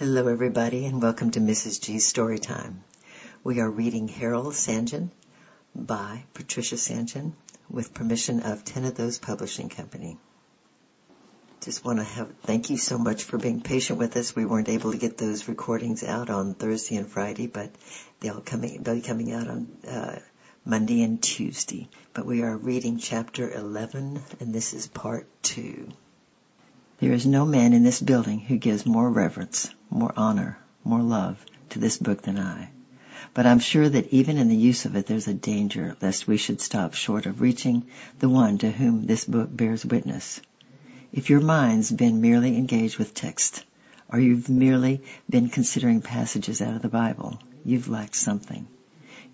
Hello, everybody, and welcome to Mrs. G's Storytime. We are reading Harold St. John by Patricia St. John with permission of Ten of Those Publishing Company. Just want to have thank you so much for being patient with us. We weren't able to get those recordings out on Thursday and Friday, but they'll coming they'll be coming out on uh, Monday and Tuesday. But we are reading chapter 11, and this is part two. There is no man in this building who gives more reverence, more honor, more love to this book than I. But I'm sure that even in the use of it there's a danger lest we should stop short of reaching the one to whom this book bears witness. If your mind's been merely engaged with text, or you've merely been considering passages out of the Bible, you've lacked something.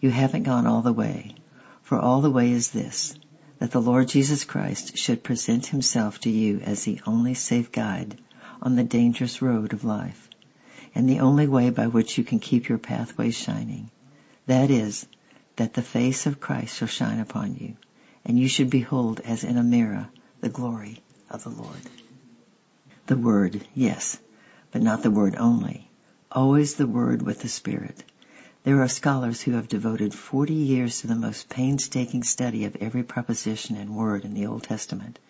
You haven't gone all the way. For all the way is this, that the Lord Jesus Christ should present himself to you as the only safe guide on the dangerous road of life, and the only way by which you can keep your pathways shining. That is, that the face of Christ shall shine upon you, and you should behold as in a mirror the glory of the Lord. The Word, yes, but not the Word only. Always the Word with the Spirit. There are scholars who have devoted 40 years to the most painstaking study of every proposition and word in the Old Testament,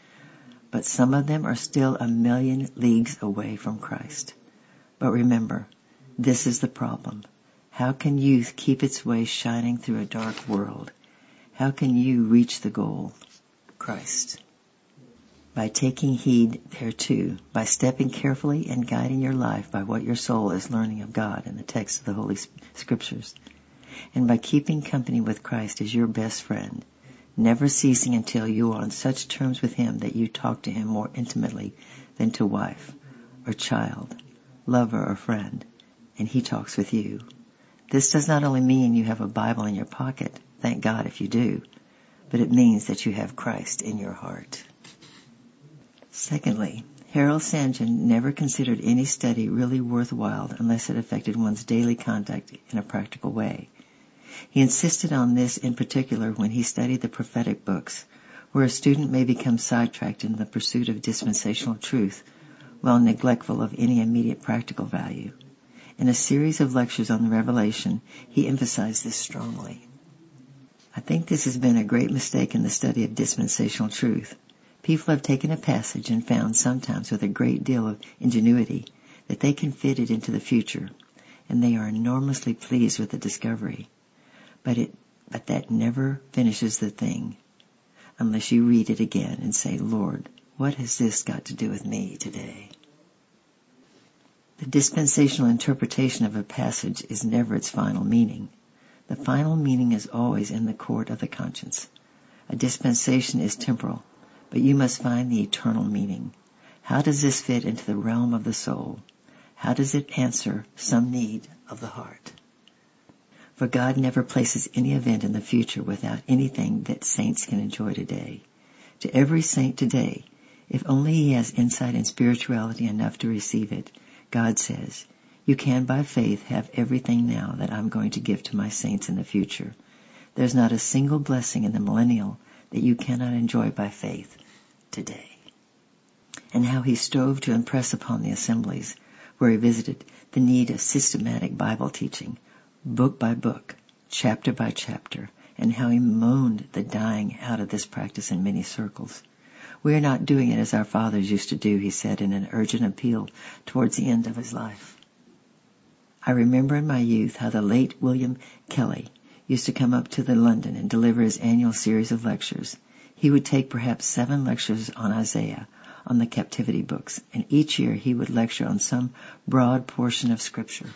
but some of them are still a million leagues away from Christ. But remember, this is the problem. How can youth keep its way shining through a dark world? How can you reach the goal? Christ by taking heed thereto, by stepping carefully and guiding your life by what your soul is learning of God in the text of the Holy Scriptures, and by keeping company with Christ as your best friend, never ceasing until you are on such terms with Him that you talk to Him more intimately than to wife or child, lover or friend, and He talks with you. This does not only mean you have a Bible in your pocket, thank God if you do, but it means that you have Christ in your heart. Secondly, Harold St. John never considered any study really worthwhile unless it affected one's daily conduct in a practical way. He insisted on this in particular when he studied the prophetic books, where a student may become sidetracked in the pursuit of dispensational truth while neglectful of any immediate practical value. In a series of lectures on the Revelation, he emphasized this strongly. I think this has been a great mistake in the study of dispensational truth. People have taken a passage and found sometimes with a great deal of ingenuity that they can fit it into the future, and they are enormously pleased with the discovery. But it, but that never finishes the thing unless you read it again and say, Lord, what has this got to do with me today? The dispensational interpretation of a passage is never its final meaning. The final meaning is always in the court of the conscience. A dispensation is temporal, but you must find the eternal meaning. How does this fit into the realm of the soul? How does it answer some need of the heart? For God never places any event in the future without anything that saints can enjoy today. To every saint today, if only he has insight and spirituality enough to receive it, God says, you can by faith have everything now that I'm going to give to my saints in the future. There's not a single blessing in the millennial that you cannot enjoy by faith today. And how he strove to impress upon the assemblies where he visited the need of systematic Bible teaching, book by book, chapter by chapter, and how he moaned the dying out of this practice in many circles. We are not doing it as our fathers used to do, he said in an urgent appeal towards the end of his life. I remember in my youth how the late William Kelly used to come up to the London and deliver his annual series of lectures. He would take perhaps seven lectures on Isaiah, on the captivity books, and each year he would lecture on some broad portion of scripture.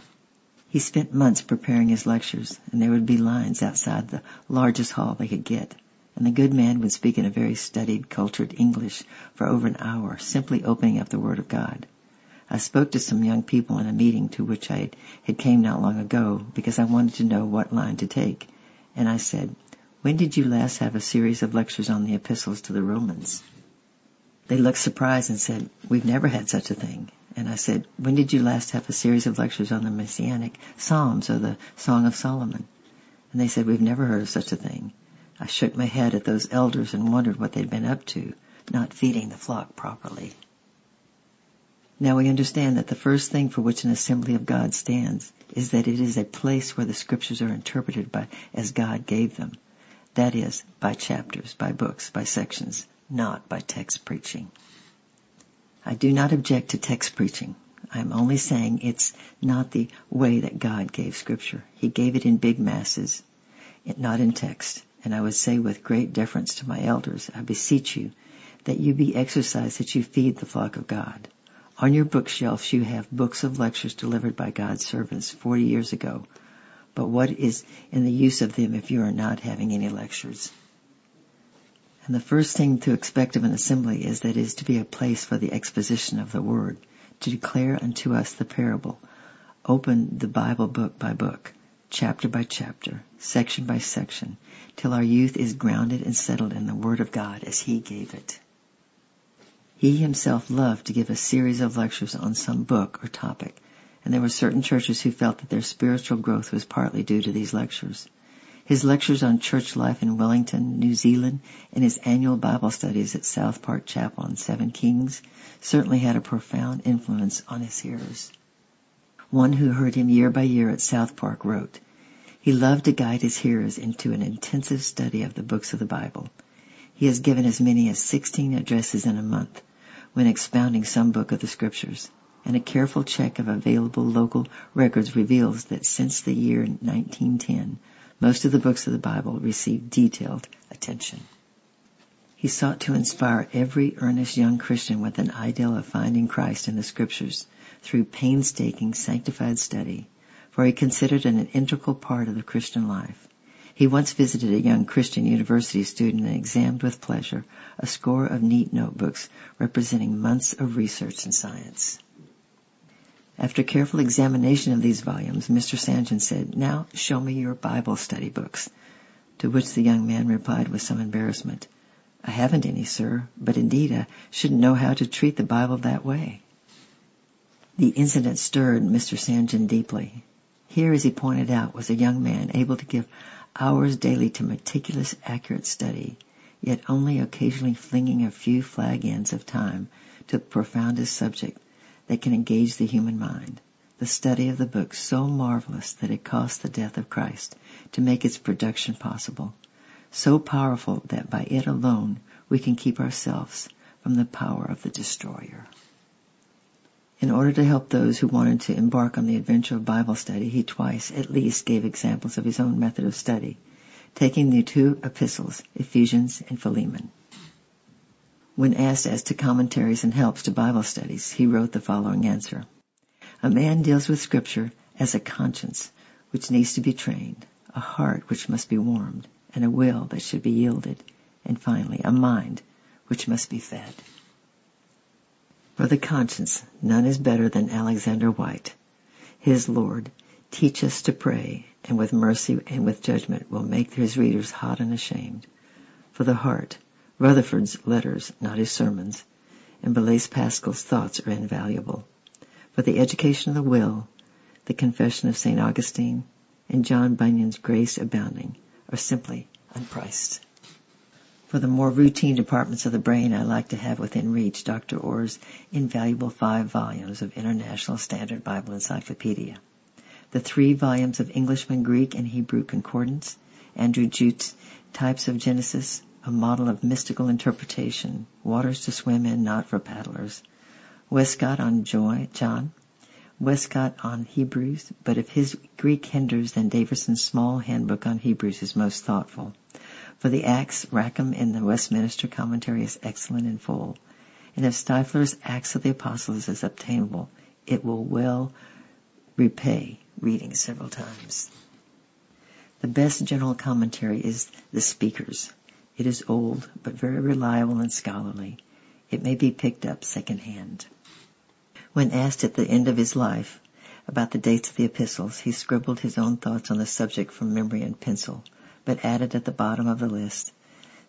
He spent months preparing his lectures, and there would be lines outside the largest hall they could get, and the good man would speak in a very studied, cultured English for over an hour, simply opening up the Word of God. I spoke to some young people in a meeting to which I had came not long ago because I wanted to know what line to take. And I said, when did you last have a series of lectures on the epistles to the Romans? They looked surprised and said, we've never had such a thing. And I said, when did you last have a series of lectures on the Messianic Psalms or the Song of Solomon? And they said, we've never heard of such a thing. I shook my head at those elders and wondered what they'd been up to, not feeding the flock properly. Now we understand that the first thing for which an assembly of God stands is that it is a place where the scriptures are interpreted by as God gave them. That is, by chapters, by books, by sections, not by text preaching. I do not object to text preaching. I'm only saying it's not the way that God gave scripture. He gave it in big masses, not in text. And I would say with great deference to my elders, I beseech you that you be exercised that you feed the flock of God. On your bookshelves you have books of lectures delivered by God's servants 40 years ago. But what is in the use of them if you are not having any lectures? And the first thing to expect of an assembly is that it is to be a place for the exposition of the word, to declare unto us the parable, open the Bible book by book, chapter by chapter, section by section, till our youth is grounded and settled in the Word of God as He gave it. He himself loved to give a series of lectures on some book or topic, and there were certain churches who felt that their spiritual growth was partly due to these lectures. His lectures on church life in Wellington, New Zealand, and his annual Bible studies at South Park Chapel in Seven Kings certainly had a profound influence on his hearers. One who heard him year by year at South Park wrote, He loved to guide his hearers into an intensive study of the books of the Bible. He has given as many as 16 addresses in a month, when expounding some book of the scriptures, and a careful check of available local records reveals that since the year 1910, most of the books of the Bible received detailed attention. He sought to inspire every earnest young Christian with an ideal of finding Christ in the scriptures through painstaking sanctified study, for he considered it an integral part of the Christian life. He once visited a young Christian university student and examined with pleasure a score of neat notebooks representing months of research in science. After careful examination of these volumes, Mr. John said, Now show me your Bible study books. To which the young man replied with some embarrassment, I haven't any, sir, but indeed I shouldn't know how to treat the Bible that way. The incident stirred Mr. John deeply. Here, as he pointed out, was a young man able to give hours daily to meticulous, accurate study, yet only occasionally flinging a few flag ends of time to the profoundest subject that can engage the human mind, the study of the book so marvelous that it cost the death of Christ to make its production possible, so powerful that by it alone we can keep ourselves from the power of the destroyer. In order to help those who wanted to embark on the adventure of Bible study, he twice at least gave examples of his own method of study, taking the two epistles, Ephesians and Philemon. When asked as to commentaries and helps to Bible studies, he wrote the following answer. A man deals with scripture as a conscience which needs to be trained, a heart which must be warmed, and a will that should be yielded, and finally a mind which must be fed. For the conscience, none is better than Alexander Whyte. His Lord, teach us to pray, and with mercy and with judgment will make his readers hot and ashamed. For the heart, Rutherford's letters, not his sermons, and Blaise Pascal's thoughts are invaluable. For the education of the will, the Confession of St. Augustine, and John Bunyan's Grace Abounding are simply unpriced. For the more routine departments of the brain, I like to have within reach Dr. Orr's invaluable five volumes of International Standard Bible Encyclopedia, the three volumes of Englishman Greek and Hebrew Concordance, Andrew Jukes's Types of Genesis, a model of mystical interpretation, waters to swim in, not for paddlers, Westcott on Joy, John, Westcott on Hebrews, but if his Greek hinders, then Davidson's small handbook on Hebrews is most thoughtful. For the Acts, Rackham in the Westminster Commentary is excellent and full. And if Stifler's Acts of the Apostles is obtainable, it will well repay reading several times. The best general commentary is the Speaker's. It is old, but very reliable and scholarly. It may be picked up second-hand. When asked at the end of his life about the dates of the epistles, he scribbled his own thoughts on the subject from memory in pencil but added at the bottom of the list.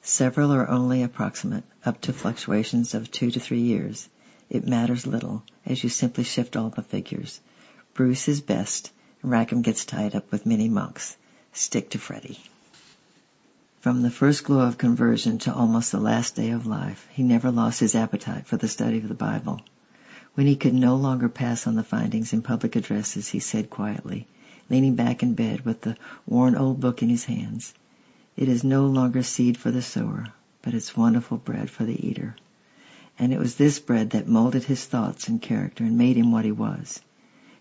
Several are only approximate, up to fluctuations of two to three years. It matters little, as you simply shift all the figures. Bruce is best, and Rackham gets tied up with many monks. Stick to Freddie. From the first glow of conversion to almost the last day of life, he never lost his appetite for the study of the Bible. When he could no longer pass on the findings in public addresses, he said quietly, leaning back in bed with the worn old book in his hands, It is no longer seed for the sower, but it's wonderful bread for the eater. And it was this bread that molded his thoughts and character and made him what he was.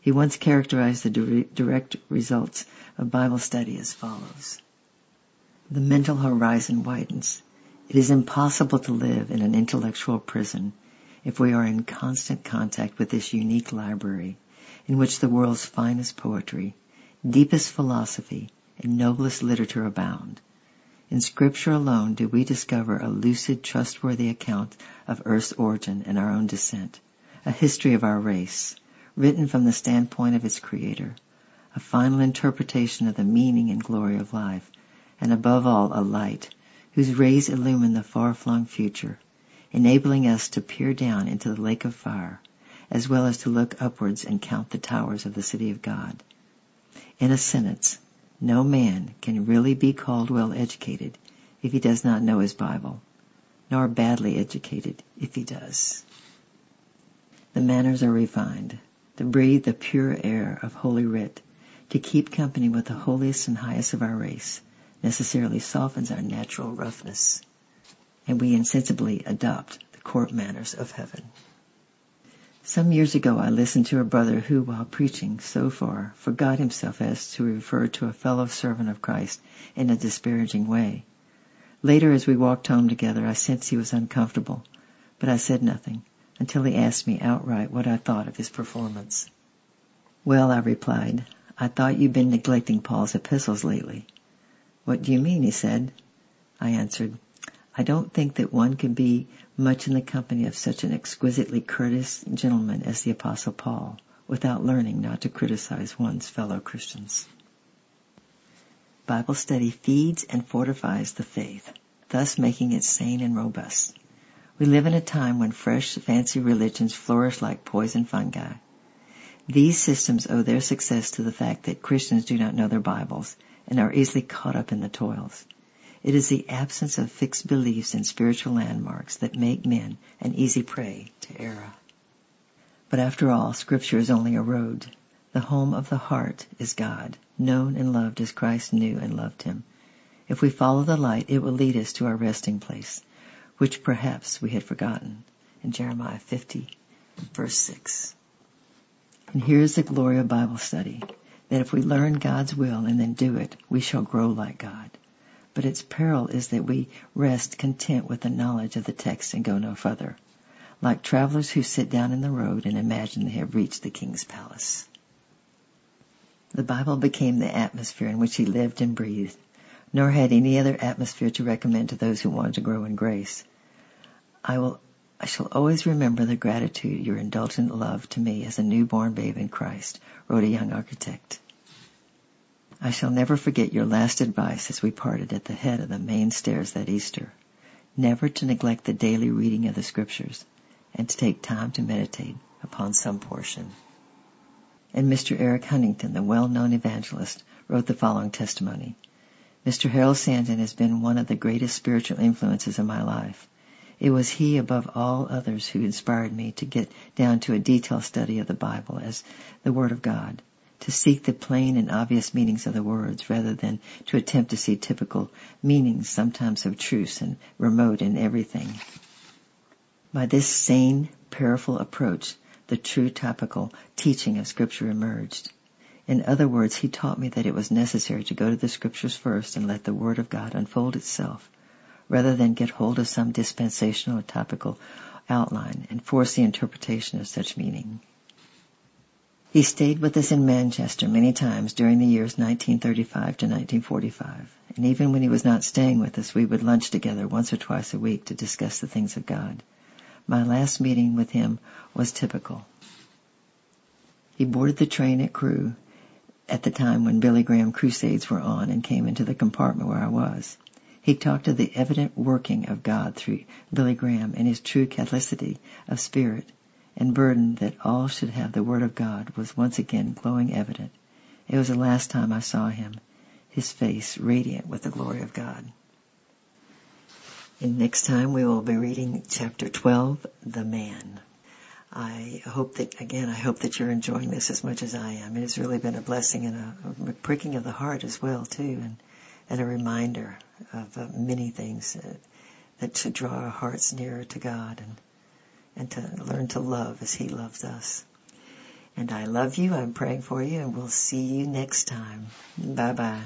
He once characterized the direct results of Bible study as follows. The mental horizon widens. It is impossible to live in an intellectual prison if we are in constant contact with this unique library in which the world's finest poetry, deepest philosophy, and noblest literature abound. In scripture alone do we discover a lucid, trustworthy account of Earth's origin and our own descent, a history of our race, written from the standpoint of its creator, a final interpretation of the meaning and glory of life, and above all a light whose rays illumine the far-flung future, enabling us to peer down into the lake of fire, as well as to look upwards and count the towers of the city of God. In a sentence, no man can really be called well educated if he does not know his Bible, nor badly educated if he does. The manners are refined, to breathe the pure air of Holy Writ, to keep company with the holiest and highest of our race, necessarily softens our natural roughness, and we insensibly adopt the court manners of heaven. Some years ago I listened to a brother who, while preaching so far, forgot himself as to refer to a fellow servant of Christ in a disparaging way. Later as we walked home together I sensed he was uncomfortable, but I said nothing until he asked me outright what I thought of his performance. Well, I replied, I thought you'd been neglecting Paul's epistles lately. What do you mean? he said. I answered, I don't think that one can be much in the company of such an exquisitely courteous gentleman as the Apostle Paul without learning not to criticize one's fellow Christians. Bible study feeds and fortifies the faith, thus making it sane and robust. We live in a time when fresh, fancy religions flourish like poison fungi. These systems owe their success to the fact that Christians do not know their Bibles and are easily caught up in the toils. It is the absence of fixed beliefs and spiritual landmarks that make men an easy prey to error. But after all, Scripture is only a road. The home of the heart is God, known and loved as Christ knew and loved him. If we follow the light, it will lead us to our resting place, which perhaps we had forgotten in Jeremiah 50, verse 6. And here's the glory of Bible study that if we learn God's will and then do it, we shall grow like God. But its peril is that we rest content with the knowledge of the text and go no further, like travelers who sit down in the road and imagine they have reached the king's palace. The Bible became the atmosphere in which he lived and breathed, nor had any other atmosphere to recommend to those who wanted to grow in grace. I will I shall always remember the gratitude your indulgent love to me as a newborn babe in Christ, wrote a young architect. I shall never forget your last advice as we parted at the head of the main stairs that Easter. Never to neglect the daily reading of the scriptures and to take time to meditate upon some portion. And Mr. Eric Huntington, the well-known evangelist, wrote the following testimony. Mr. Harold Stanton has been one of the greatest spiritual influences in my life. It was he above all others who inspired me to get down to a detailed study of the Bible as the Word of God, to seek the plain and obvious meanings of the words rather than to attempt to see typical meanings, sometimes obtruse and remote in everything. By this sane, prayerful approach, the true topical teaching of Scripture emerged. In other words, he taught me that it was necessary to go to the Scriptures first and let the Word of God unfold itself rather than get hold of some dispensational or topical outline and force the interpretation of such meaning. He stayed with us in Manchester many times during the years 1935 to 1945, and even when he was not staying with us, we would lunch together once or twice a week to discuss the things of God. My last meeting with him was typical. He boarded the train at Crewe at the time when Billy Graham crusades were on and came into the compartment where I was. He talked of the evident working of God through Billy Graham and his true Catholicity of spirit and burden that all should have the Word of God was once again glowing evident. It was the last time I saw him, his face radiant with the glory of God. And next time we will be reading chapter 12, The Man. I hope that, again, I hope that you're enjoying this as much as I am. It has really been a blessing and a, a pricking of the heart as well, too, and, and a reminder of uh, many things that to draw our hearts nearer to God and, and to learn to love as He loves us. And I love you. I'm praying for you and we'll see you next time. Bye bye.